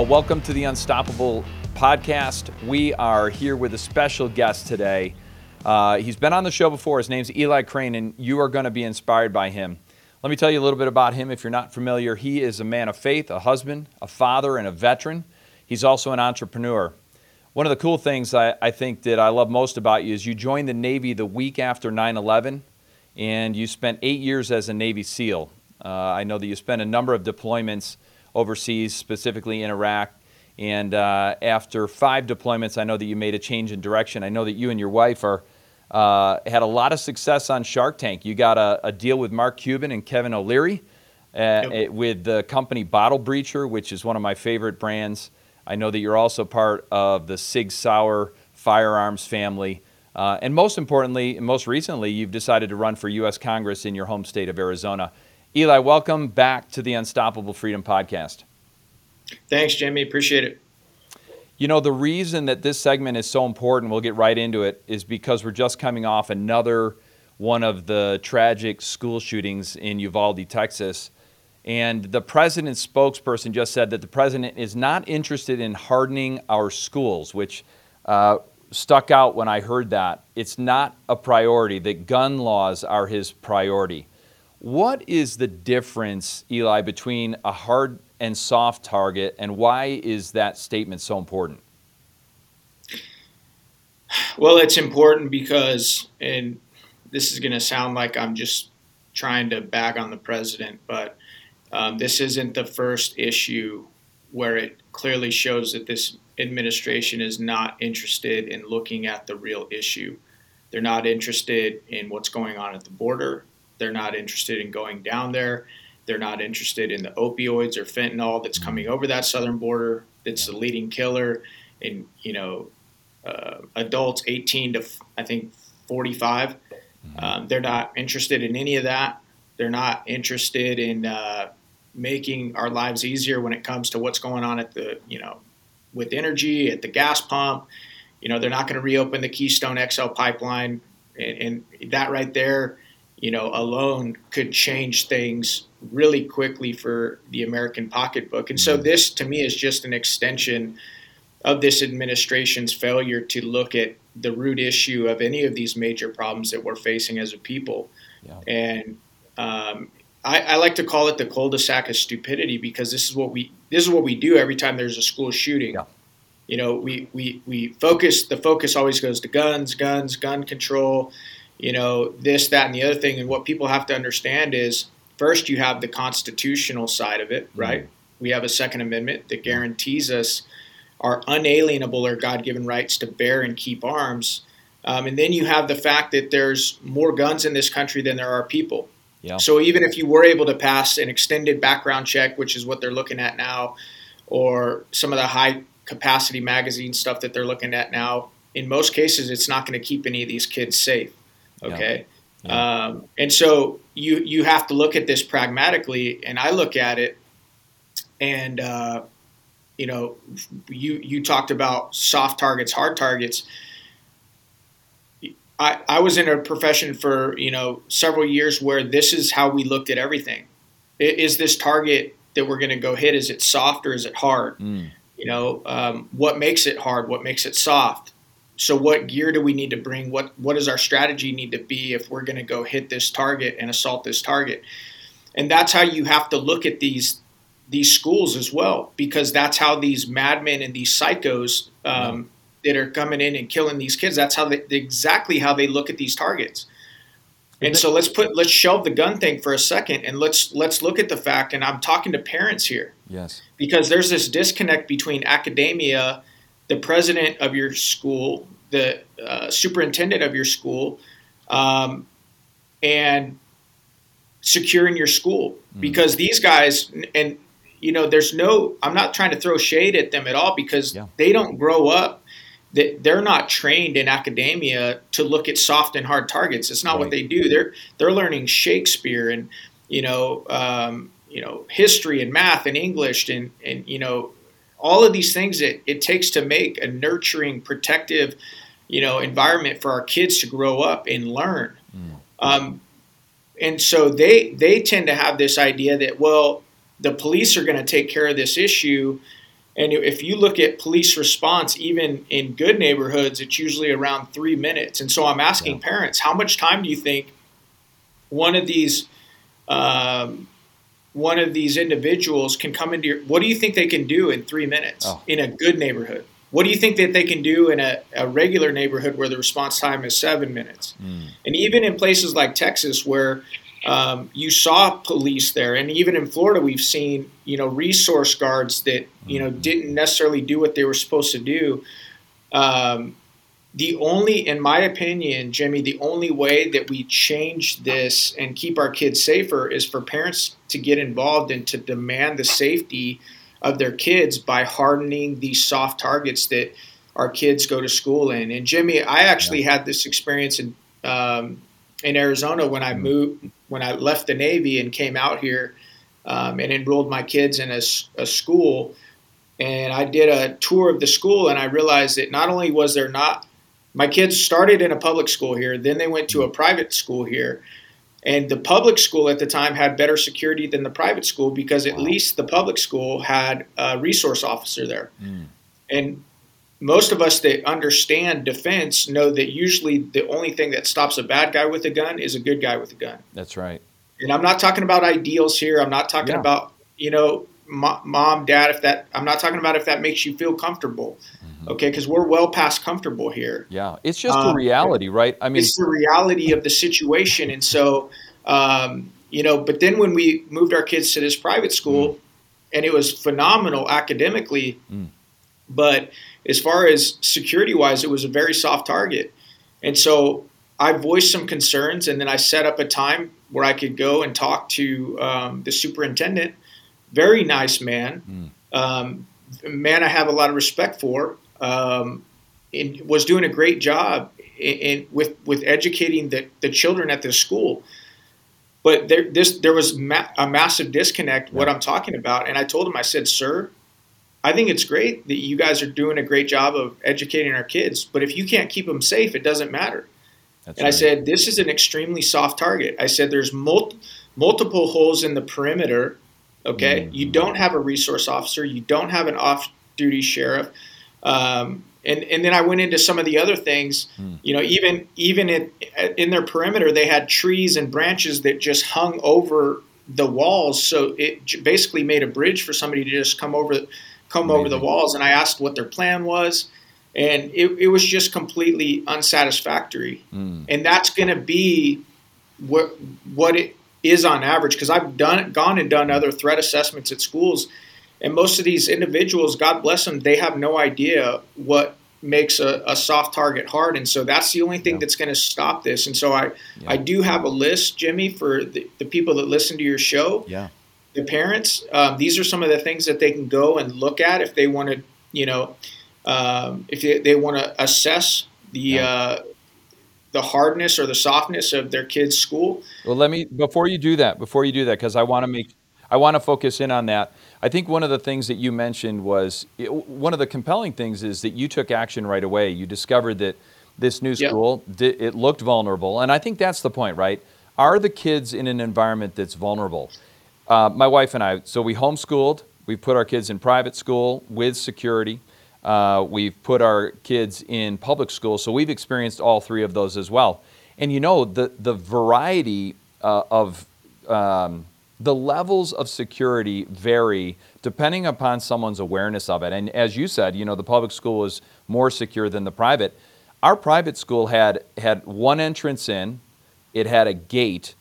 Well, welcome to the Unstoppable podcast. We are here with a special guest today. Uh, he's been on the show before. His name's Eli Crane, and you are going to be inspired by him. Let me tell you a little bit about him if you're not familiar. He is a man of faith, a husband, a father, and a veteran. He's also an entrepreneur. One of the cool things I, I think that I love most about you is you joined the Navy the week after 9 11, and you spent eight years as a Navy SEAL. Uh, I know that you spent a number of deployments overseas, specifically in Iraq. And uh, after five deployments, I know that you made a change in direction. I know that you and your wife are uh, had a lot of success on Shark Tank. You got a, a deal with Mark Cuban and Kevin O'Leary uh, yep. with the company Bottle Breacher, which is one of my favorite brands. I know that you're also part of the Sig Sauer firearms family. Uh, and most importantly, most recently, you've decided to run for U.S. Congress in your home state of Arizona. Eli, welcome back to the Unstoppable Freedom Podcast. Thanks, Jimmy. Appreciate it. You know, the reason that this segment is so important, we'll get right into it, is because we're just coming off another one of the tragic school shootings in Uvalde, Texas. And the president's spokesperson just said that the president is not interested in hardening our schools, which uh, stuck out when I heard that. It's not a priority, that gun laws are his priority. What is the difference, Eli, between a hard and soft target, and why is that statement so important? Well, it's important because, and this is going to sound like I'm just trying to bag on the president, but um, this isn't the first issue where it clearly shows that this administration is not interested in looking at the real issue. They're not interested in what's going on at the border. They're not interested in going down there. They're not interested in the opioids or fentanyl that's coming over that southern border. That's the leading killer in you know uh, adults 18 to I think 45. Mm-hmm. Um, they're not interested in any of that. They're not interested in uh, making our lives easier when it comes to what's going on at the you know with energy at the gas pump. You know they're not going to reopen the Keystone XL pipeline, and, and that right there you know, alone could change things really quickly for the American pocketbook. And so mm-hmm. this to me is just an extension of this administration's failure to look at the root issue of any of these major problems that we're facing as a people. Yeah. And um, I, I, like to call it the cul-de-sac of stupidity because this is what we this is what we do every time there's a school shooting. Yeah. You know, we, we, we focus the focus always goes to guns, guns, gun control you know, this, that, and the other thing. And what people have to understand is first, you have the constitutional side of it, mm-hmm. right? Mm-hmm. We have a Second Amendment that guarantees us our unalienable or God given rights to bear and keep arms. Um, and then you have the fact that there's more guns in this country than there are people. Yeah. So even if you were able to pass an extended background check, which is what they're looking at now, or some of the high capacity magazine stuff that they're looking at now, in most cases, it's not going to keep any of these kids safe. Okay. Yeah. Yeah. Um, and so you you have to look at this pragmatically, and I look at it, and uh, you know, you you talked about soft targets, hard targets. I, I was in a profession for you know several years where this is how we looked at everything. Is this target that we're going to go hit? Is it soft or is it hard? Mm. You know, um, what makes it hard? What makes it soft? So what gear do we need to bring? What what does our strategy need to be if we're going to go hit this target and assault this target? And that's how you have to look at these these schools as well because that's how these madmen and these psychos um, that are coming in and killing these kids that's how they exactly how they look at these targets. And so let's put let's shelve the gun thing for a second and let's let's look at the fact and i'm talking to parents here. Yes. Because there's this disconnect between academia the president of your school, the uh, superintendent of your school, um, and securing your school mm. because these guys and you know there's no i'm not trying to throw shade at them at all because yeah. they don't grow up that they're not trained in academia to look at soft and hard targets it's not right. what they do they're they're learning shakespeare and you know um, you know history and math and english and and you know all of these things that it takes to make a nurturing, protective, you know, environment for our kids to grow up and learn. Mm. Um, and so they they tend to have this idea that well, the police are going to take care of this issue, And if you look at police response, even in good neighborhoods, it's usually around three minutes. And so I'm asking yeah. parents, how much time do you think one of these um, one of these individuals can come into your? What do you think they can do in three minutes oh. in a good neighborhood? What do you think that they can do in a, a regular neighborhood where the response time is seven minutes? Mm. And even in places like Texas, where um, you saw police there, and even in Florida, we've seen you know resource guards that you know mm-hmm. didn't necessarily do what they were supposed to do. Um, the only, in my opinion, Jimmy, the only way that we change this and keep our kids safer is for parents to get involved and to demand the safety of their kids by hardening these soft targets that our kids go to school in. And Jimmy, I actually had this experience in um, in Arizona when I mm. moved when I left the Navy and came out here um, and enrolled my kids in a, a school. And I did a tour of the school, and I realized that not only was there not my kids started in a public school here, then they went to a private school here. And the public school at the time had better security than the private school because at wow. least the public school had a resource officer there. Mm. And most of us that understand defense know that usually the only thing that stops a bad guy with a gun is a good guy with a gun. That's right. And I'm not talking about ideals here. I'm not talking yeah. about, you know, mom, dad, if that, I'm not talking about if that makes you feel comfortable. Mm-hmm. Okay. Cause we're well past comfortable here. Yeah. It's just um, a reality, right? I mean, it's the reality of the situation. And so, um, you know, but then when we moved our kids to this private school mm. and it was phenomenal academically, mm. but as far as security wise, it was a very soft target. And so I voiced some concerns and then I set up a time where I could go and talk to um, the superintendent very nice man, mm. um, man I have a lot of respect for, um, and was doing a great job in, in, with with educating the, the children at this school. But there this there was ma- a massive disconnect. Yeah. What I'm talking about, and I told him, I said, "Sir, I think it's great that you guys are doing a great job of educating our kids, but if you can't keep them safe, it doesn't matter." That's and right. I said, "This is an extremely soft target." I said, "There's mul- multiple holes in the perimeter." Okay, mm-hmm. you don't have a resource officer, you don't have an off-duty sheriff, um, and and then I went into some of the other things. Mm. You know, even even in in their perimeter, they had trees and branches that just hung over the walls, so it basically made a bridge for somebody to just come over come Amazing. over the walls. And I asked what their plan was, and it, it was just completely unsatisfactory. Mm. And that's going to be what what it is on average because I've done gone and done other threat assessments at schools, and most of these individuals, God bless them, they have no idea what makes a, a soft target hard, and so that's the only thing yeah. that's going to stop this. And so I yeah. I do have a list, Jimmy, for the, the people that listen to your show. Yeah. The parents, um, these are some of the things that they can go and look at if they want to, you know, um, if they, they want to assess the yeah. uh, the hardness or the softness of their kids' school. Well, let me before you do that, before you do that, because I want to make I want to focus in on that. I think one of the things that you mentioned was one of the compelling things is that you took action right away. You discovered that this new school yep. it looked vulnerable, and I think that's the point, right? Are the kids in an environment that's vulnerable? Uh, my wife and I, so we homeschooled. We put our kids in private school with security. Uh, we've put our kids in public school, so we've experienced all three of those as well. And you know, the, the variety uh, of um, the levels of security vary depending upon someone's awareness of it. And as you said, you know, the public school is more secure than the private. Our private school had, had one entrance in, it had a gate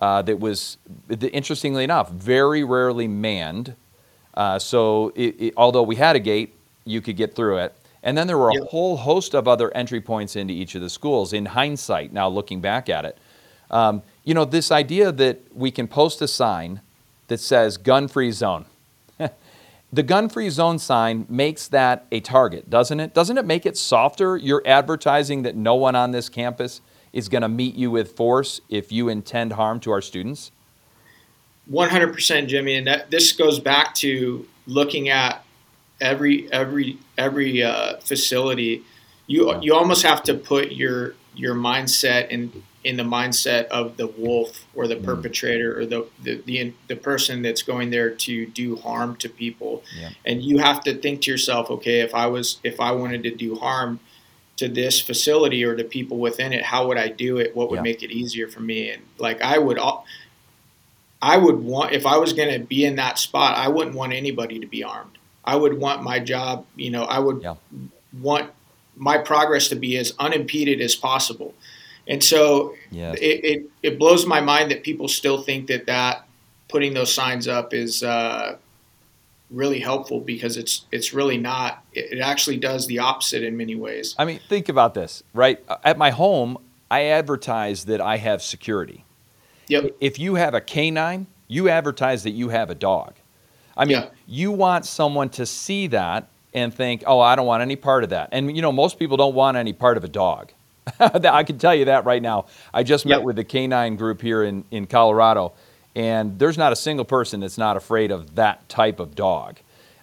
uh, that was, interestingly enough, very rarely manned. Uh, so, it, it, although we had a gate, you could get through it. And then there were a yep. whole host of other entry points into each of the schools. In hindsight, now looking back at it, um, you know, this idea that we can post a sign that says gun free zone. the gun free zone sign makes that a target, doesn't it? Doesn't it make it softer? You're advertising that no one on this campus is going to meet you with force if you intend harm to our students? 100% Jimmy and that, this goes back to looking at every every every uh, facility, you you almost have to put your your mindset and in the mindset of the wolf or the Mm. perpetrator or the, the the the person that's going there to do harm to people. Yeah. And you have to think to yourself, okay, if I was if I wanted to do harm to this facility or to people within it, how would I do it? What would Yeah. make it easier for me? And like I would al- I would want if I was going to be in that spot, I wouldn't want anybody to be armed. I would want my job, you know, I would Yeah. want my progress to be as unimpeded as possible. And so Yes. it, it, it blows my mind that people still think that that putting those signs up is uh, really helpful because it's it's really not. It, it actually does the opposite in many ways. I mean, think about this, right? At my home, I advertise that I have security. Yep. If you have a canine, you advertise that you have a dog. I mean, Yeah. you want someone to see that and think, "Oh, I don't want any part of that." And you know, most people don't want any part of a dog. I can tell you that right now. I just met with the canine group here in in Colorado, and there's not a single person that's not afraid of that type of dog.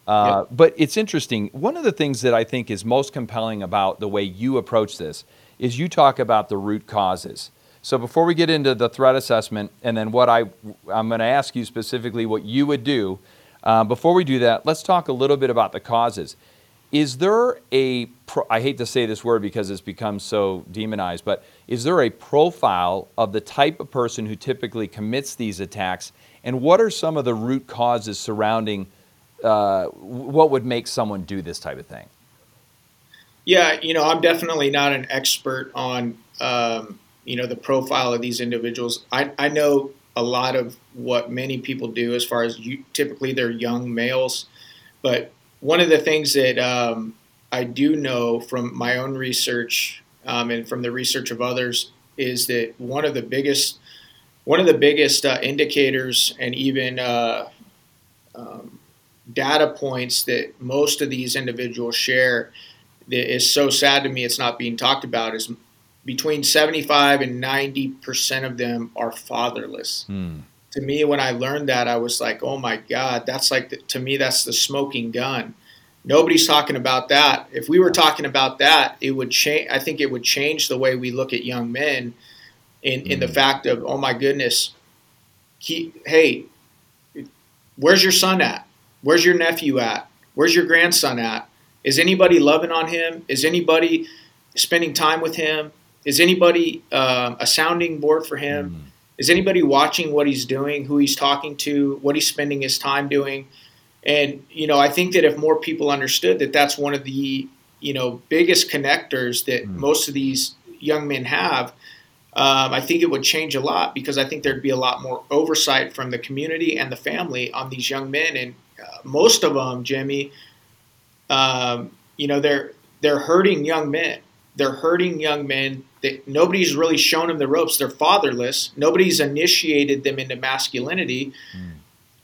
Uh, But it's interesting. One of the things that I think is most compelling about the way you approach this is you talk about the root causes. So before we get into the threat assessment, and then what I I'm going to ask you specifically what you would do. Uh, before we do that, let's talk a little bit about the causes. Is there a pro- I hate to say this word because it's become so demonized, but is there a profile of the type of person who typically commits these attacks, and what are some of the root causes surrounding uh, what would make someone do this type of thing? Yeah, you know, I'm definitely not an expert on um, you know the profile of these individuals. I, I know a lot of what many people do as far as you, typically they're young males, but one of the things that um, I do know from my own research um, and from the research of others is that one of the biggest one of the biggest uh, indicators and even uh, um, data points that most of these individuals share that is so sad to me it's not being talked about is between 75 and 90 percent of them are fatherless. Hmm. to me when i learned that i was like oh my god that's like the, to me that's the smoking gun. Nobody's talking about that. If we were talking about that it would change i think it would change the way we look at young men in, in the Mhm. fact of oh my goodness he, hey where's your son at? Where's your nephew at? Where's your grandson at? Is anybody loving on him? Is anybody spending time with him is anybody um, a sounding board for him Mm. is anybody watching what he's doing who he's talking to what he's spending his time doing and you know i think that if more people understood that that's one of the you know biggest connectors that Mm. most of these young men have um, i think it would change a lot because i think there'd be a lot more oversight from the community and the family on these young men and uh, most of them jimmy um, you know they're they're hurting young men they're hurting young men that nobody's really shown them the ropes. They're fatherless. Nobody's initiated them into masculinity. Mm.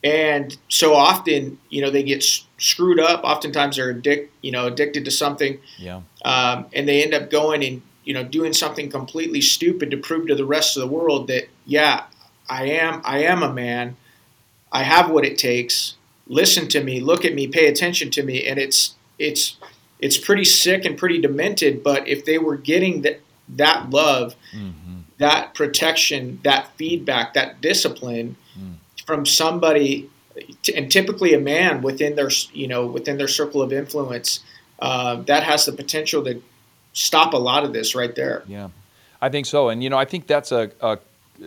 and so often you know they get s- screwed up. Oftentimes they're addic- you know addicted to something. Yeah. um, and they end up going and you know doing something completely stupid to prove to the rest of the world that yeah i am i am a man. I have what it takes. Listen to me. Look at me. Pay attention to me. And it's it's it's pretty sick and pretty demented. But if they were getting that that love hmm that protection that feedback that discipline Mm. from somebody and typically a man within their you know within their circle of influence uh, that has the potential to stop a lot of this right there Yeah, I think so. And you know, I think that's a, a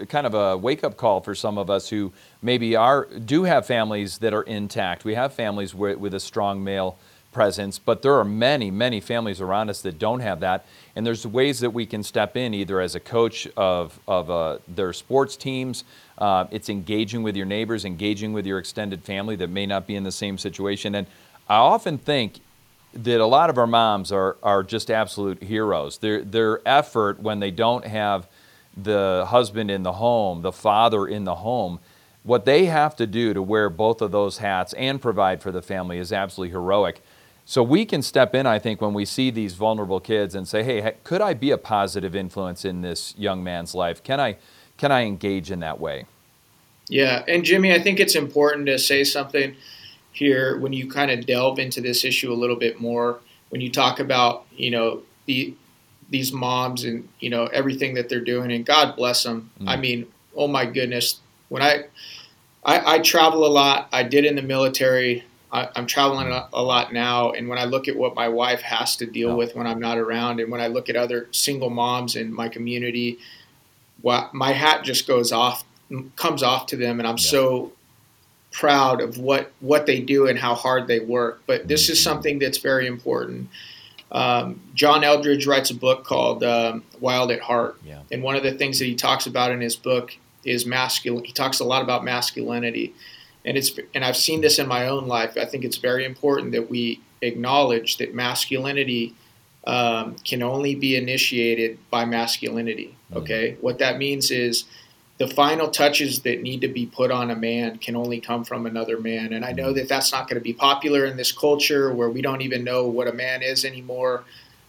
kind of a wake up call for some of us who maybe are do have families that are intact. We have families with, with a strong male presence, but there are many, many families around us that don't have that. And there's ways that we can step in, either as a coach of of uh, their sports teams. Uh, it's engaging with your neighbors, engaging with your extended family that may not be in the same situation. And I often think that a lot of our moms are, are just absolute heroes. Their, their effort when they don't have the husband in the home, the father in the home, what they have to do to wear both of those hats and provide for the family is absolutely heroic. So we can step in, I think, when we see these vulnerable kids and say, hey, could I be a positive influence in this young man's life? Can I, can I engage in that way? yeah and jimmy i think it's important to say something here when you kind of delve into this issue a little bit more when you talk about you know the these moms and you know everything that they're doing, and God bless them. Mm. I mean, oh my goodness, when I, I I travel a lot. I did in the military. I, am traveling a, lot now, and when I look at what my wife has to deal with when I'm not around, and when I look at other single moms in my community, well, my hat just goes off, comes off to them, and I'm yeah. so proud of what what they do and how hard they work. But this is something that's very important. Um, John Eldredge writes a book called um, Wild at Heart, yeah. and one of the things that he talks about in his book is masculine. He talks a lot about masculinity, and it's and I've seen this in my own life. I think it's very important that we acknowledge that masculinity um, can only be initiated by masculinity. Mm-hmm. Okay, mm-hmm. what that means is the final touches that need to be put on a man can only come from another man. And I know that that's not going to be popular in this culture where we don't even know what a man is anymore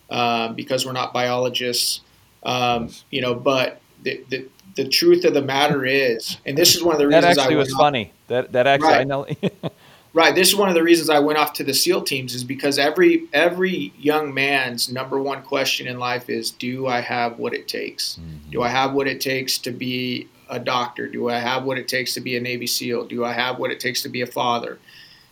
uh, because we're not biologists. Um, you know, but the, the, the truth of the matter is, and this is one of the reasons that actually was off, funny. That that actually right. I know. right. This is one of the reasons I went off to the SEAL teams is because every every young man's number one question in life is, do I have what it takes? Mm-hmm. Do I have what it takes to be a doctor? Do I have what it takes to be a Navy SEAL? Do I have what it takes to be a father?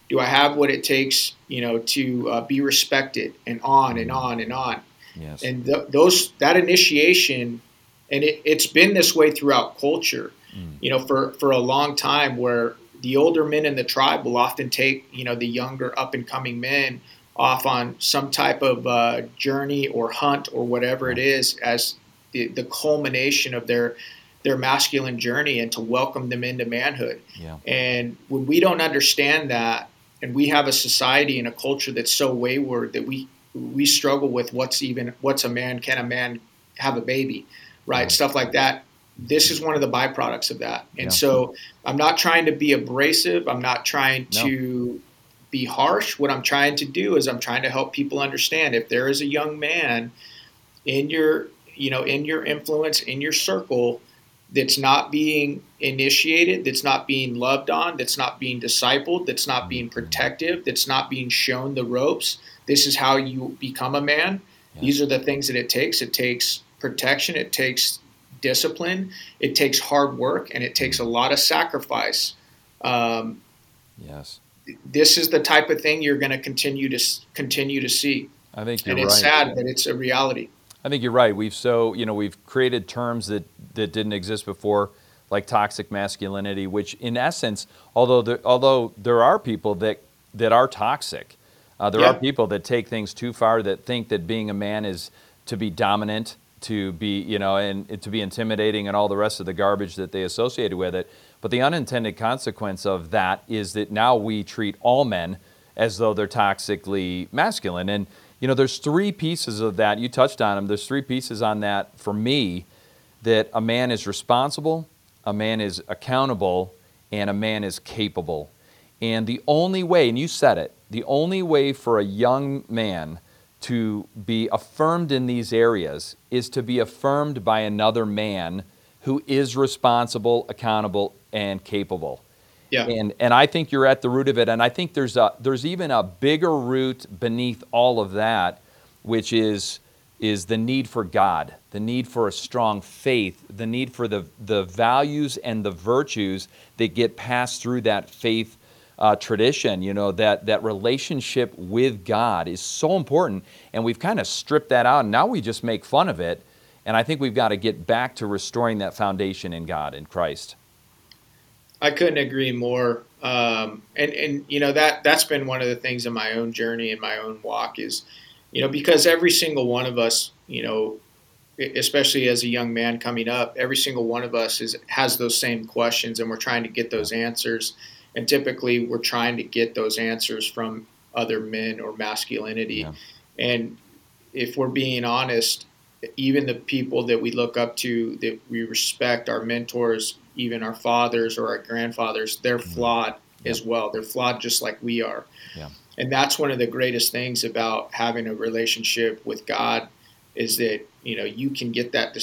Do I have what it takes, you know, to uh, be respected and on and on and on? Yes. And th- those that initiation, and it, it's been this way throughout culture, mm. you know, for for a long time, where the older men in the tribe will often take, you know, the younger up and coming men off on some type of uh, journey or hunt or whatever it is as the, the culmination of their their masculine journey and to welcome them into manhood. Yeah. And when we don't understand that, and we have a society and a culture that's so wayward that we we struggle with what's even what's a man can a man have a baby, right? Stuff like that. This is one of the byproducts of that. And yeah. so I'm not trying to be abrasive. I'm not trying no. to be harsh. What I'm trying to do is I'm trying to help people understand if there is a young man in your you know in your influence in your circle that's not being initiated, that's not being loved on, that's not being discipled, that's not mm-hmm. being protective, that's not being shown the ropes. This is how you become a man. Yeah. These are the things that it takes. It takes protection, it takes discipline, it takes hard work, and it takes a lot of sacrifice. Um, yes. This is the type of thing you're going to continue to continue to see. I think you're and it's right. sad, but it's a reality. I think you're right. We've so you know we've created terms that that didn't exist before, like toxic masculinity, which in essence, although there, although there are people that that are toxic, uh, there yeah. are people that take things too far that think that being a man is to be dominant, to be you know, and to be intimidating, and all the rest of the garbage that they associated with it. But the unintended consequence of that is that now we treat all men as though they're toxically masculine and you know, there's three pieces of that. You touched on them. There's three pieces on that for me that a man is responsible, a man is accountable, and a man is capable. And the only way, and you said it, the only way for a young man to be affirmed in these areas is to be affirmed by another man who is responsible, accountable, and capable. Yeah. And and I think you're at the root of it. And I think there's a there's even a bigger root beneath all of that, which is is the need for God, the need for a strong faith, the need for the, the values and the virtues that get passed through that faith uh, tradition. You know, that, that relationship with God is so important. And we've kind of stripped that out. And now we just make fun of it. And I think we've got to get back to restoring that foundation in God, in Christ. I couldn't agree more. Um, and and you know that that's been one of the things in my own journey and my own walk is, you know, because every single one of us, you know, especially as a young man coming up, every single one of us is has those same questions, and we're trying to get those answers. And typically, we're trying to get those answers from other men or masculinity. Yeah. And if we're being honest, even the people that we look up to, that we respect, our mentors, even our fathers or our grandfathers, they're mm-hmm. flawed yeah. as well. They're flawed just like we are. Yeah. And that's one of the greatest things about having a relationship with God is that you know you can get that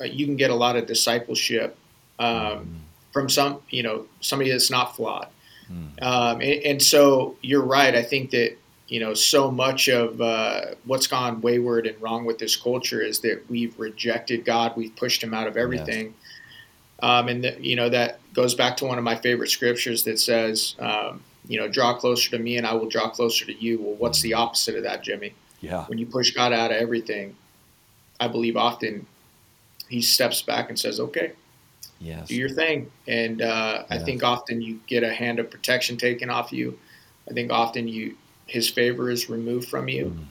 uh, you can get a lot of discipleship um, mm. From some you know somebody that's not flawed. Mm. Um, and, and, so you're right. I think that you know, so much of uh, what's gone wayward and wrong with this culture is that we've rejected God, we've pushed Him out of everything. Yes. Um, and the, you know that goes back to one of my favorite scriptures that says, um, you know, draw closer to me, and I will draw closer to you. Well, what's the opposite of that, Jimmy? Yeah. When you push God out of everything, I believe often He steps back and says, "Okay, yes. do your thing." And uh, yes. I think often you get a hand of protection taken off you. I think often you his favor is removed from you. Mm.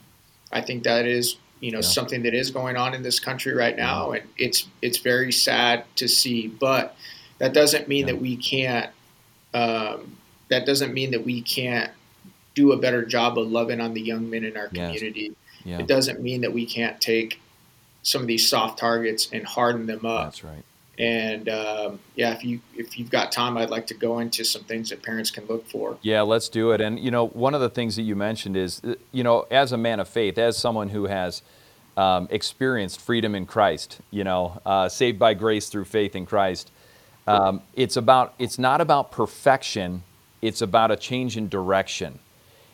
I think that is you know yeah. something that is going on in this country right now, and it's it's very sad to see. But that doesn't mean yeah. that we can't. Um, that doesn't mean that we can't do a better job of loving on the young men in our yes. community. Yeah. It doesn't mean that we can't take some of these soft targets and harden them up. That's right. And um, yeah, if you if you've got time, I'd like to go into some things that parents can look for. Yeah, let's do it. And you know, one of the things that you mentioned is, uh, you know, as a man of faith, as someone who has um, experienced freedom in Christ, you know, uh, saved by grace through faith in Christ, um, it's about it's not about perfection. It's about a change in direction.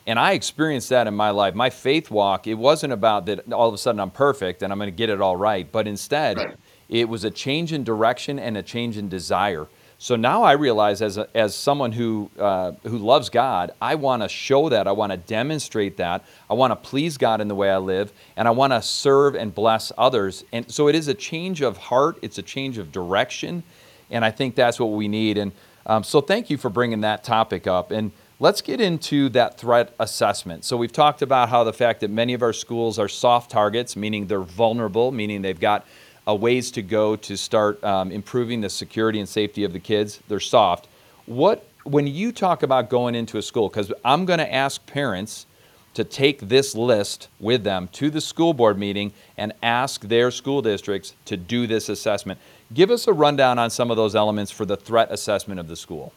And I experienced that in my life. My faith walk, it wasn't about that all of a sudden I'm perfect and I'm going to get it all right, but instead. Right it was a change in direction and a change in desire. So now I realize, as, a, as someone who, uh, who loves God, I want to show that. I want to demonstrate that. I want to please God in the way I live, and I want to serve and bless others. And so it is a change of heart, it's a change of direction, and I think that's what we need. And um, so thank you for bringing that topic up. And let's get into that threat assessment. So we've talked about how the fact that many of our schools are soft targets, meaning they're vulnerable, meaning they've got uh, ways to go to start um, improving the security and safety of the kids. They're soft. What when you talk about going into a school, because I'm going to ask parents to take this list with them to the school board meeting and ask their school districts to do this assessment. Give us a rundown on some of those elements for the threat assessment of the school.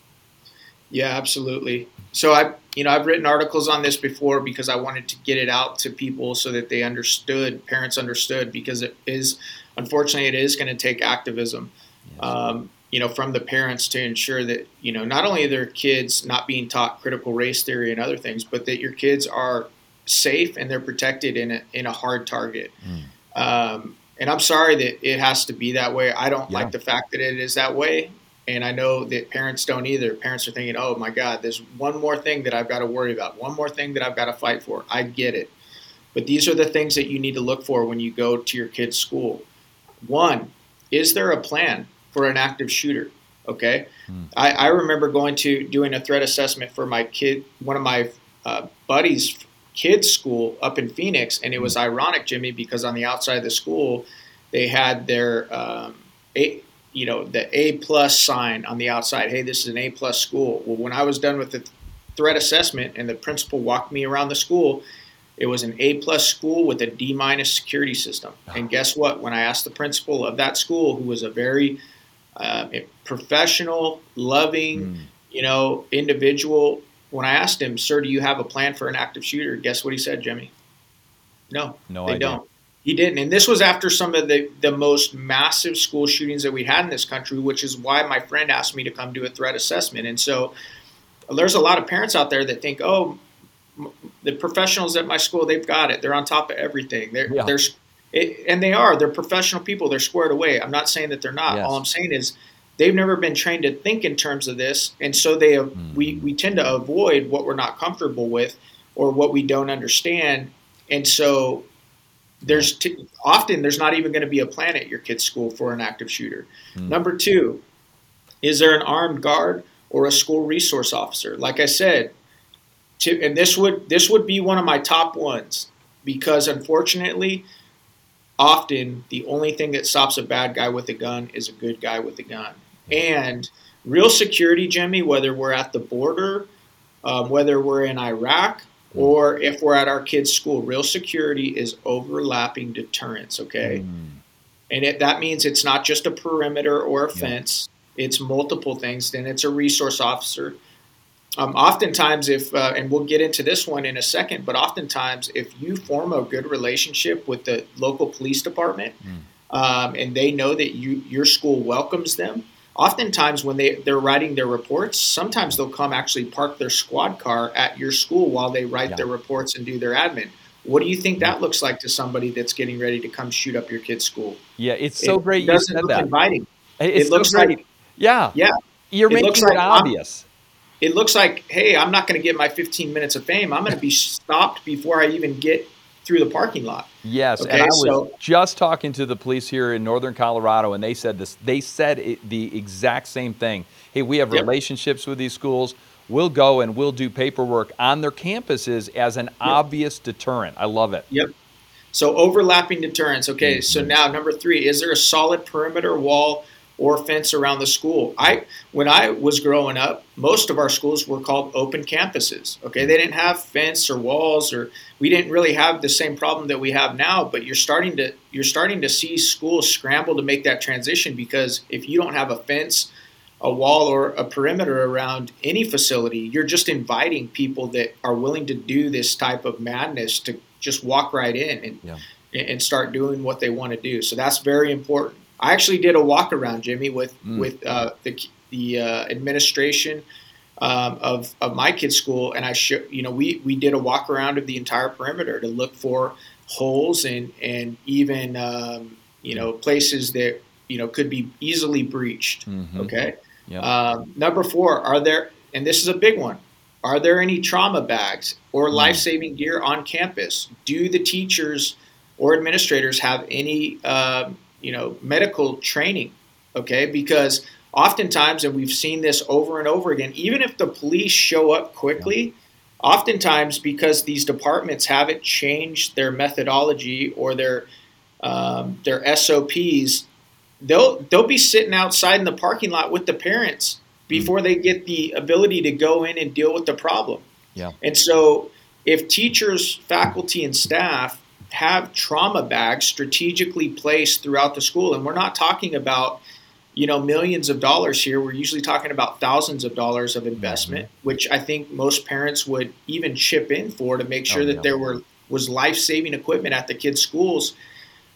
Yeah, absolutely. So I, you know, I've written articles on this before because I wanted to get it out to people so that they understood, parents understood, because it is unfortunately, it is going to take activism, yes. um, you know, from the parents to ensure that you know not only their kids not being taught critical race theory and other things, but that your kids are safe and they're protected in a in a hard target. Mm. Um, and I'm sorry that it has to be that way. I don't yeah. like the fact that it is that way. And I know that parents don't either. Parents are thinking, oh my God, there's one more thing that I've got to worry about, one more thing that I've got to fight for. I get it. But these are the things that you need to look for when you go to your kid's school. One, is there a plan for an active shooter? Okay. Hmm. I, I, remember going to doing a threat assessment for my kid, one of my uh, buddies' kids' school up in Phoenix. And it was hmm. ironic, Jimmy, because on the outside of the school, they had their, um, a, you know, the A plus sign on the outside. Hey, this is an A plus school. Well, when I was done with the threat assessment and the principal walked me around the school, it was an A plus school with a D minus security system. And guess what? When I asked the principal of that school, who was a very uh, professional, loving, mm. you know, individual, when I asked him, "Sir, do you have a plan for an active shooter?" Guess what he said, Jimmy? No, no, they idea. don't. He didn't. And this was after some of the, the most massive school shootings that we had in this country, which is why my friend asked me to come do a threat assessment. And so there's a lot of parents out there that think, oh, the professionals at my school, they've got it. They're on top of everything. They're, yeah. they're it, and they are. They're professional people. They're squared away. I'm not saying that they're not. Yes. All I'm saying is they've never been trained to think in terms of this, and so they have, mm. we we tend to avoid what we're not comfortable with or what we don't understand, and so there's t- often there's not even going to be a plan at your kid's school for an active shooter. Mm. Number two, is there an armed guard or a school resource officer? Like I said, to, and this would this would be one of my top ones because unfortunately, often the only thing that stops a bad guy with a gun is a good guy with a gun. And real security, Jimmy, whether we're at the border, um, whether we're in Iraq, or if we're at our kids' school, real security is overlapping deterrence. Okay. Mm. And it, that means it's not just a perimeter or a fence, yeah. it's multiple things. Then it's a resource officer um, oftentimes, if uh, and we'll get into this one in a second, but oftentimes, if you form a good relationship with the local police department, mm. um, and they know that you your school welcomes them, oftentimes when they, they're writing their reports, sometimes they'll come actually park their squad car at your school while they write Yeah. their reports and do their admin. What do you think that looks like to somebody that's getting ready to come shoot up your kid's school? Yeah, it's so It great you doesn't said look that. inviting. It's it looks so great. like yeah, yeah, you're it making looks it like I'm- obvious. It looks like hey, I'm not going to get my 15 minutes of fame. I'm going to be stopped before I even get through the parking lot. Yes, and Okay, I was so- just talking to the police here in northern Colorado, and they said this. They said it, the exact same thing. Hey, we have Yep. relationships with these schools. We'll go and we'll do paperwork on their campuses as an obvious deterrent. I love it. Yep. So overlapping deterrence. Okay. So Mm-hmm. now number three, is there a solid perimeter wall or fence around the school? I when I was growing up, most of our schools were called open campuses. Okay. They didn't have fence or walls or we didn't really have the same problem that we have now, but you're starting to you're starting to see schools scramble to make that transition because if you don't have a fence, a wall or a perimeter around any facility, you're just inviting people that are willing to do this type of madness to just walk right in and Yeah. and start doing what they want to do. So that's very important. I actually did a walk around, Jimmy, with Mm. with uh, the the uh, administration um, of of my kid's school, and I show you know we we did a walk around of the entire perimeter to look for holes and and even um, you know places that you know could be easily breached. Mhm. Okay. Yep. Um, number four, are there, and this is a big one, are there any trauma bags or Mm. life saving gear on campus? Do the teachers or administrators have any, um, you know, medical training? Okay, because oftentimes, and we've seen this over and over again, even if the police show up quickly, oftentimes because these departments haven't changed their methodology or their um, their SOPs, they'll they'll be sitting outside in the parking lot with the parents before they get the ability to go in and deal with the problem. Yeah. And so if teachers, faculty and staff have trauma bags strategically placed throughout the school and we're not talking about you know millions of dollars here we're usually talking about thousands of dollars of investment which i think most parents would even chip in for to make sure Oh, that yeah. there were was life-saving equipment at the kids schools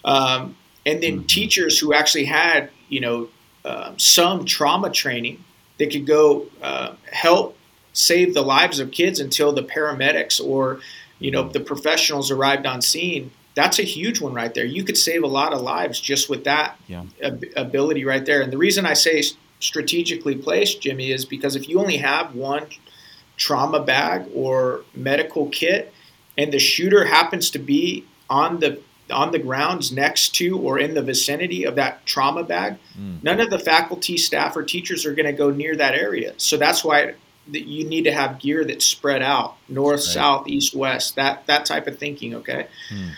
um, and then Mhm. teachers who actually had you know um, some trauma training that could go uh, help save the lives of kids until the paramedics or you know the professionals arrived on scene that's a huge one right there you could save a lot of lives just with that Yeah. ab- ability right there and the reason i say strategically placed jimmy is because if you only have one trauma bag or medical kit and the shooter happens to be on the on the grounds next to or in the vicinity of that trauma bag Mm. none of the faculty staff or teachers are going to go near that area so that's why that you need to have gear that's spread out north Right. south east west that that type of thinking okay? Hmm.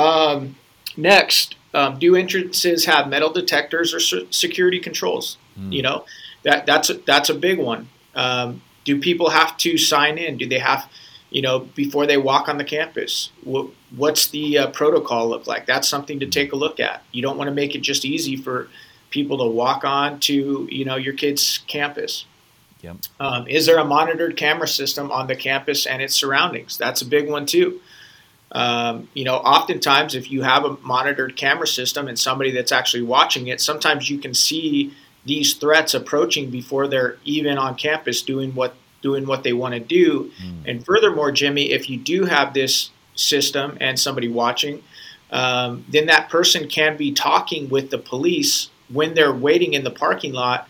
um, next um, do entrances have metal detectors or se- security controls? Hmm. you know that that's a, that's a big one. Um, do people have to sign in? Do they have you know before they walk on the campus? What, what's the uh, protocol look like? That's something to take a look at. You don't want to make it just easy for people to walk on to you know your kid's campus Yep. um, is there a monitored camera system on the campus and its surroundings that's a big one too um, you know oftentimes if you have a monitored camera system and somebody that's actually watching it sometimes you can see these threats approaching before they're even on campus doing what doing what they want to do Mm. and furthermore jimmy if you do have this system and somebody watching um, then that person can be talking with the police when they're waiting in the parking lot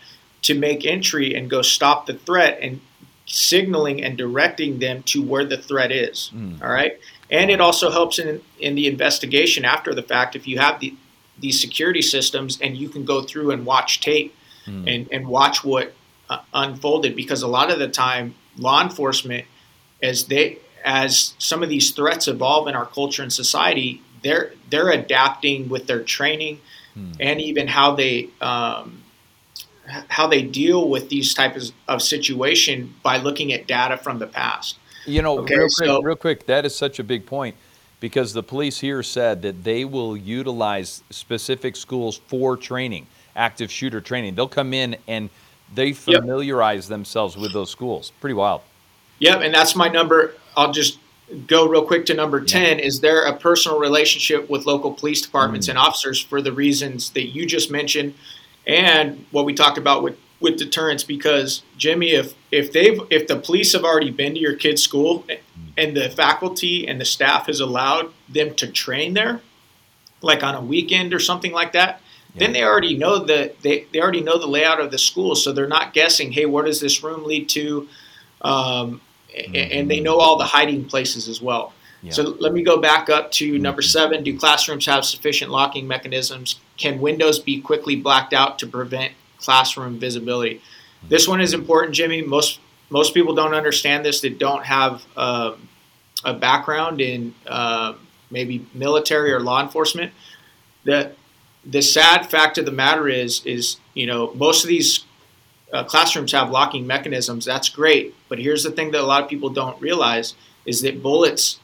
to make entry and go stop the threat and signaling and directing them to where the threat is Mm. all right and it also helps in in the investigation after the fact if you have the these security systems and you can go through and watch tape Mm. and and watch what uh, unfolded because a lot of the time law enforcement as they as some of these threats evolve in our culture and society they're they're adapting with their training Hmm. and even how they um, how they deal with these types of situation by looking at data from the past You know, Okay, real quick, so- real quick, that is such a big point because the police here said that they will utilize specific schools for training, active shooter training. They'll come in and they familiarize themselves with those schools. Pretty wild. Yep, and that's my number. I'll just go real quick to number 10. Is there a personal relationship with local police departments Mm. and officers for the reasons that you just mentioned? And what we talk about with with deterrence because Jimmy, if if they've if the police have already been to your kid's school and the faculty and the staff has allowed them to train there, like on a weekend or something like that, yeah. then they already know the they, they already know the layout of the school, so they're not guessing. Hey, where does this room lead to? Um, mm-hmm. And they know all the hiding places as well. Yeah. So let me go back up to mm-hmm. number seven. Do classrooms have sufficient locking mechanisms? Can windows be quickly blacked out to prevent classroom visibility? This one is important, Jimmy. Most most people don't understand this that don't have um, a background in uh, maybe military or law enforcement. The the sad fact of the matter is is you know most of these uh, classrooms have locking mechanisms. That's great, but here's the thing that a lot of people don't realize is that bullets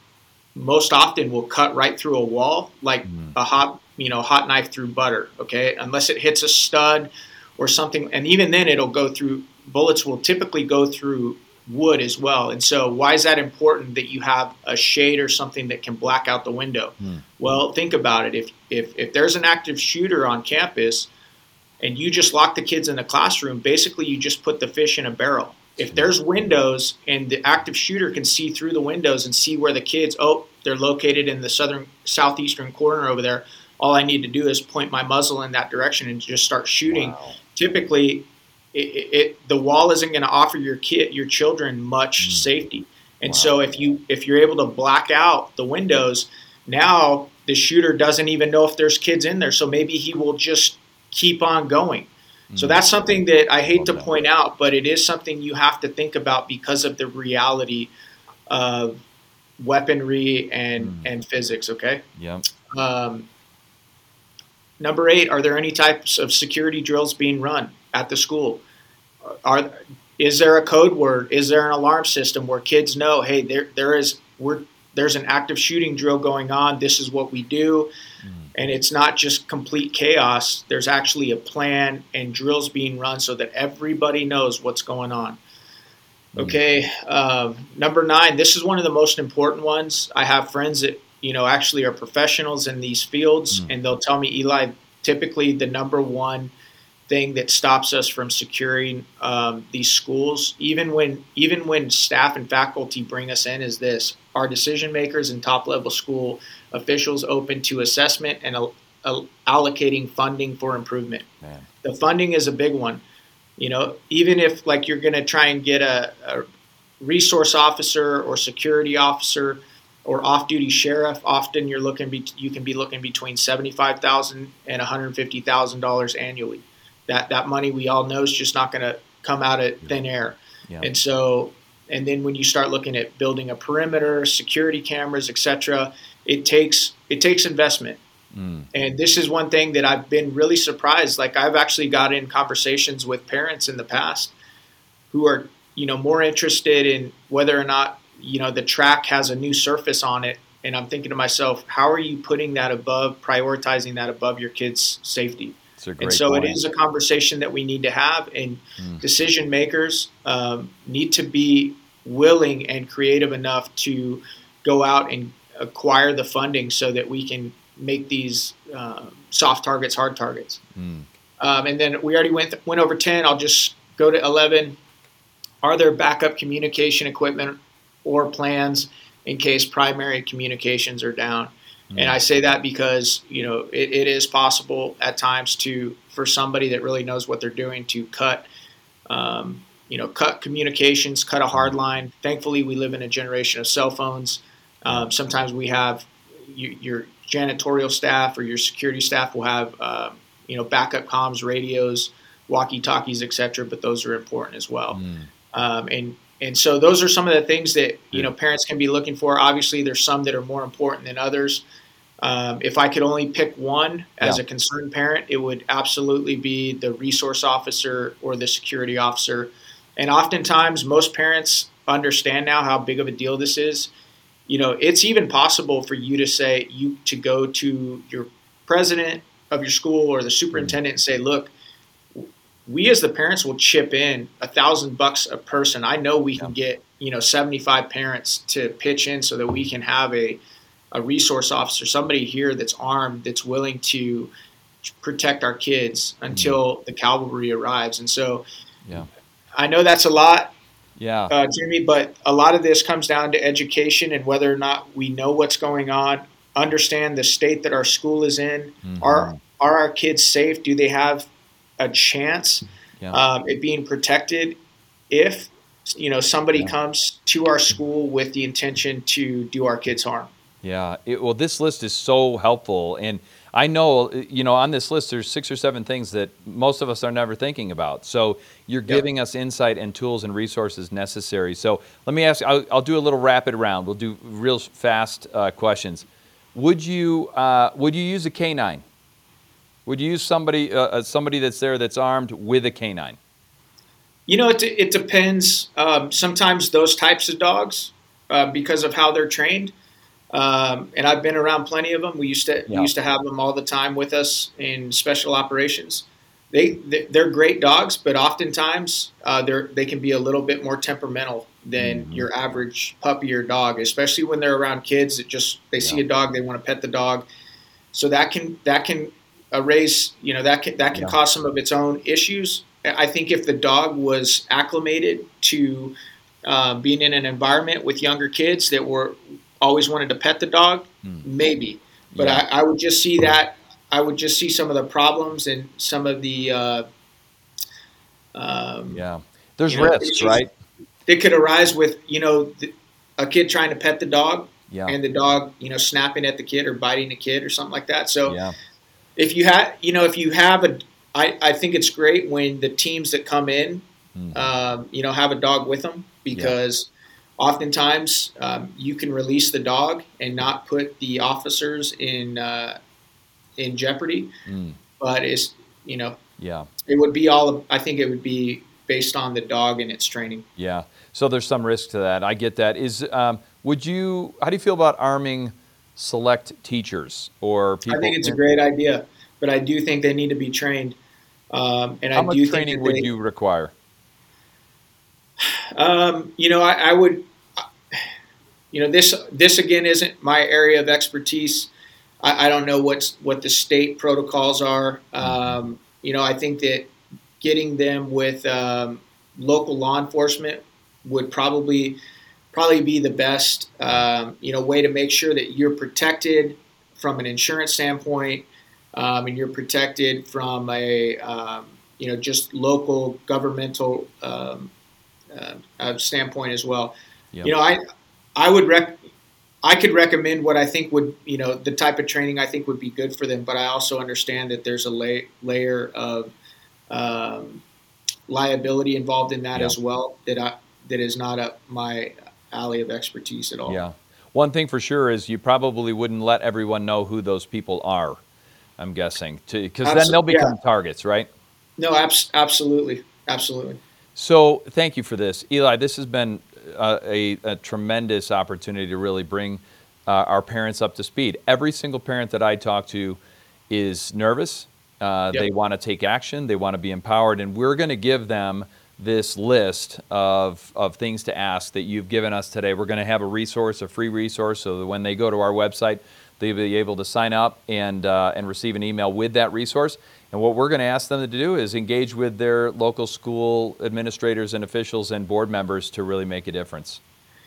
most often will cut right through a wall like mm. a hot you know hot knife through butter. Okay, unless it hits a stud or something, and even then it'll go through. Bullets will typically go through wood as well. And so, why is that important that you have a shade or something that can black out the window? Hmm. Well, think about it. If, if, if there's an active shooter on campus and you just lock the kids in the classroom, basically you just put the fish in a barrel. If there's windows and the active shooter can see through the windows and see where the kids, oh, they're located in the southern, southeastern corner over there. All I need to do is point my muzzle in that direction and just start shooting. Wow. Typically, it, it, the wall isn't going to offer your kid your children much mm. safety. And wow. so if you if you're able to black out the windows, now the shooter doesn't even know if there's kids in there. So maybe he will just keep on going. So that's something that I hate Love to that. point out, but it is something you have to think about because of the reality of weaponry and mm. and physics. Okay. Yeah. Um, number eight: Are there any types of security drills being run at the school? are is there a code word? Is there an alarm system where kids know, hey, there there is we're there's an active shooting drill going on. This is what we do. And it's not just complete chaos. There's actually a plan and drills being run so that everybody knows what's going on. Mm. Okay, uh, number nine. This is one of the most important ones. I have friends that you know actually are professionals in these fields, mm. and they'll tell me, Eli, typically the number one thing that stops us from securing um, these schools, even when even when staff and faculty bring us in, is this: our decision makers and top level school officials open to assessment and allocating funding for improvement. Man. The funding is a big one. You know, even if like you're going to try and get a, a resource officer or security officer or off-duty sheriff, often you're looking be, you can be looking between seventy-five thousand and one hundred fifty thousand dollars annually that that money we all know is just not going to come out of thin air. Yeah. And so, and then when you start looking at building a perimeter, security cameras, etc., it takes it takes investment. Mm. And this is one thing that I've been really surprised. Like I've actually got in conversations with parents in the past who are you know more interested in whether or not you know the track has a new surface on it and i'm thinking to myself how are you putting that above prioritizing that above your kids safety and so point. it is a conversation that we need to have, and mm. decision makers um, need to be willing and creative enough to go out and acquire the funding so that we can make these uh, soft targets hard targets. Mm. Um, and then we already went went over ten. I'll just go to eleven. Are there backup communication equipment or plans in case primary communications are down? Mm-hmm. And I say that because you know it, it is possible at times to for somebody that really knows what they're doing to cut, um, you know, cut communications, cut a hard line. Thankfully, we live in a generation of cell phones. Um, sometimes we have you, your janitorial staff or your security staff will have uh, you know backup comms, radios, walkie talkies, etc. But those are important as well. Mm. Um, and and so those are some of the things that you know parents can be looking for. Obviously, there's some that are more important than others. Um, if I could only pick one as yeah. a concerned parent, it would absolutely be the resource officer or the security officer. And oftentimes, most parents understand now how big of a deal this is. You know, it's even possible for you to say you to go to your president of your school or the superintendent and say, "Look, we as the parents will chip in a thousand bucks a person. I know we can get you know 75 parents to pitch in so that we can have a a resource officer, somebody here that's armed, that's willing to protect our kids mm-hmm. until the cavalry arrives. And so, Yeah. I know that's a lot, Yeah. uh, Jimmy, but a lot of this comes down to education and whether or not we know what's going on, understand the state that our school is in. Mhm. Are are our kids safe? Do they have a chance Yeah. um, at being protected if you know somebody Yeah. comes to our school with the intention to do our kids harm? Yeah. It, well, this list is so helpful, and I know you know on this list there's six or seven things that most of us are never thinking about. So you're Yep. giving us insight and tools and resources necessary. So let me ask. I'll, I'll do a little rapid round. We'll do real fast uh, questions. Would you uh, would you use a canine? Would you use somebody uh, uh, somebody that's there that's armed with a canine? You know, it, it depends. Um, sometimes those types of dogs, uh, because of how they're trained, um, and I've been around plenty of them. We used to Yeah. we used to have them all the time with us in special operations. They they- they're great dogs, but oftentimes uh, they're they can be a little bit more temperamental than Mhm. your average puppy or dog, especially when they're around kids. That just they see a dog, they want to pet the dog. So that can that can erase you know that can that can Yeah. cause some of its own issues. I think if the dog was acclimated to uh, being in an environment with younger kids that were always wanted to pet the dog, Hmm. maybe. But Yeah. I, I would just see that. I would just see some of the problems and some of the. Uh, um, Yeah. There's You know, risks, right? That could arise with you know the, a kid trying to pet the dog Yeah. and the dog you know snapping at the kid or biting the kid or something like that. So yeah. if you have you know if you have a I, I think it's great when the teams that come in Mhm. um, you know have a dog with them because oftentimes um, you can release the dog and not put the officers in uh, in jeopardy Mm. but it's you know Yeah. it would be all I think it would be based on the dog and its training Yeah. So there's some risk to that. I get that. Is um, would you? How do you feel about arming select teachers or people? I think it's a great idea but I do think they need to be trained um, and How I much do training that would they- you require? Um, you know, I, I would. You know, this this again isn't my area of expertise. I, I don't know what's what the state protocols are. Um, you know, I think that getting them with um, local law enforcement would probably probably be the best um, you know way to make sure that you're protected from an insurance standpoint, um, and you're protected from a um, you know just local governmental um, uh, uh, standpoint as well. Yep. You know, I I would rec- I could recommend what I think would you know the type of training I think would be good for them, but I also understand that there's a la- layer of um, liability involved in that Yeah. as well that I that is not up my alley of expertise at all. Yeah. One thing for sure is you probably wouldn't let everyone know who those people are. I'm guessing, because then they'll yeah. become targets, right? No, abs- absolutely, absolutely. So thank you for this, Eli. This has been uh, a, a tremendous opportunity to really bring uh, our parents up to speed. Every single parent that I talk to is nervous. Uh, Yep. They want to take action. They want to be empowered, and we're going to give them this list of, of things to ask that you've given us today. We're going to have a resource, a free resource, so that when they go to our website, they'll be able to sign up and, uh, and receive an email with that resource. And what we're going to ask them to do is engage with their local school administrators and officials and board members to really make a difference.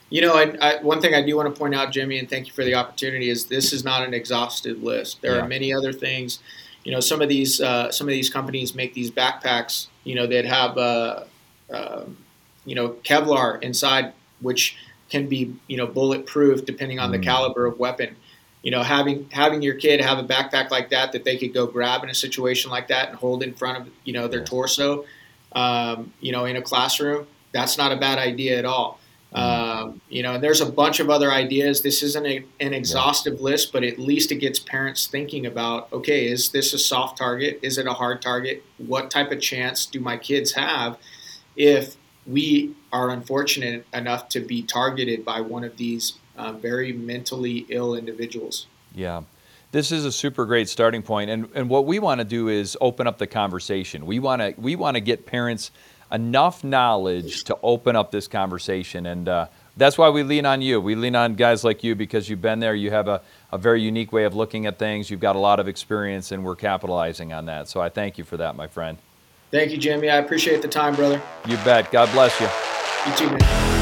You know, and I, one thing I do want to point out, Jimmy, and thank you for the opportunity, is this is not an exhaustive list. There Yeah. are many other things. You know, some of these uh, some of these companies make these backpacks. You know, that have uh, um you know Kevlar inside, which can be you know bulletproof depending on the Mm. caliber of weapon. You know, having having your kid have a backpack like that that they could go grab in a situation like that and hold in front of you know their torso, um, you know, in a classroom, that's not a bad idea at all. Um, you know, and there's a bunch of other ideas. This isn't a, an exhaustive list, but at least it gets parents thinking about okay, is this a soft target? Is it a hard target? What type of chance do my kids have if we are unfortunate enough to be targeted by one of these uh, very mentally ill individuals? Yeah. This is a super great starting point, and and what we want to do is open up the conversation. We want to we want to get parents enough knowledge to open up this conversation, and uh, that's why we lean on you. We lean on guys like you because you've been there. You have a, a very unique way of looking at things. You've got a lot of experience, and we're capitalizing on that. So I thank you for that, my friend. Thank you, Jimmy. I appreciate the time, brother. You bet. God bless you. You too, man.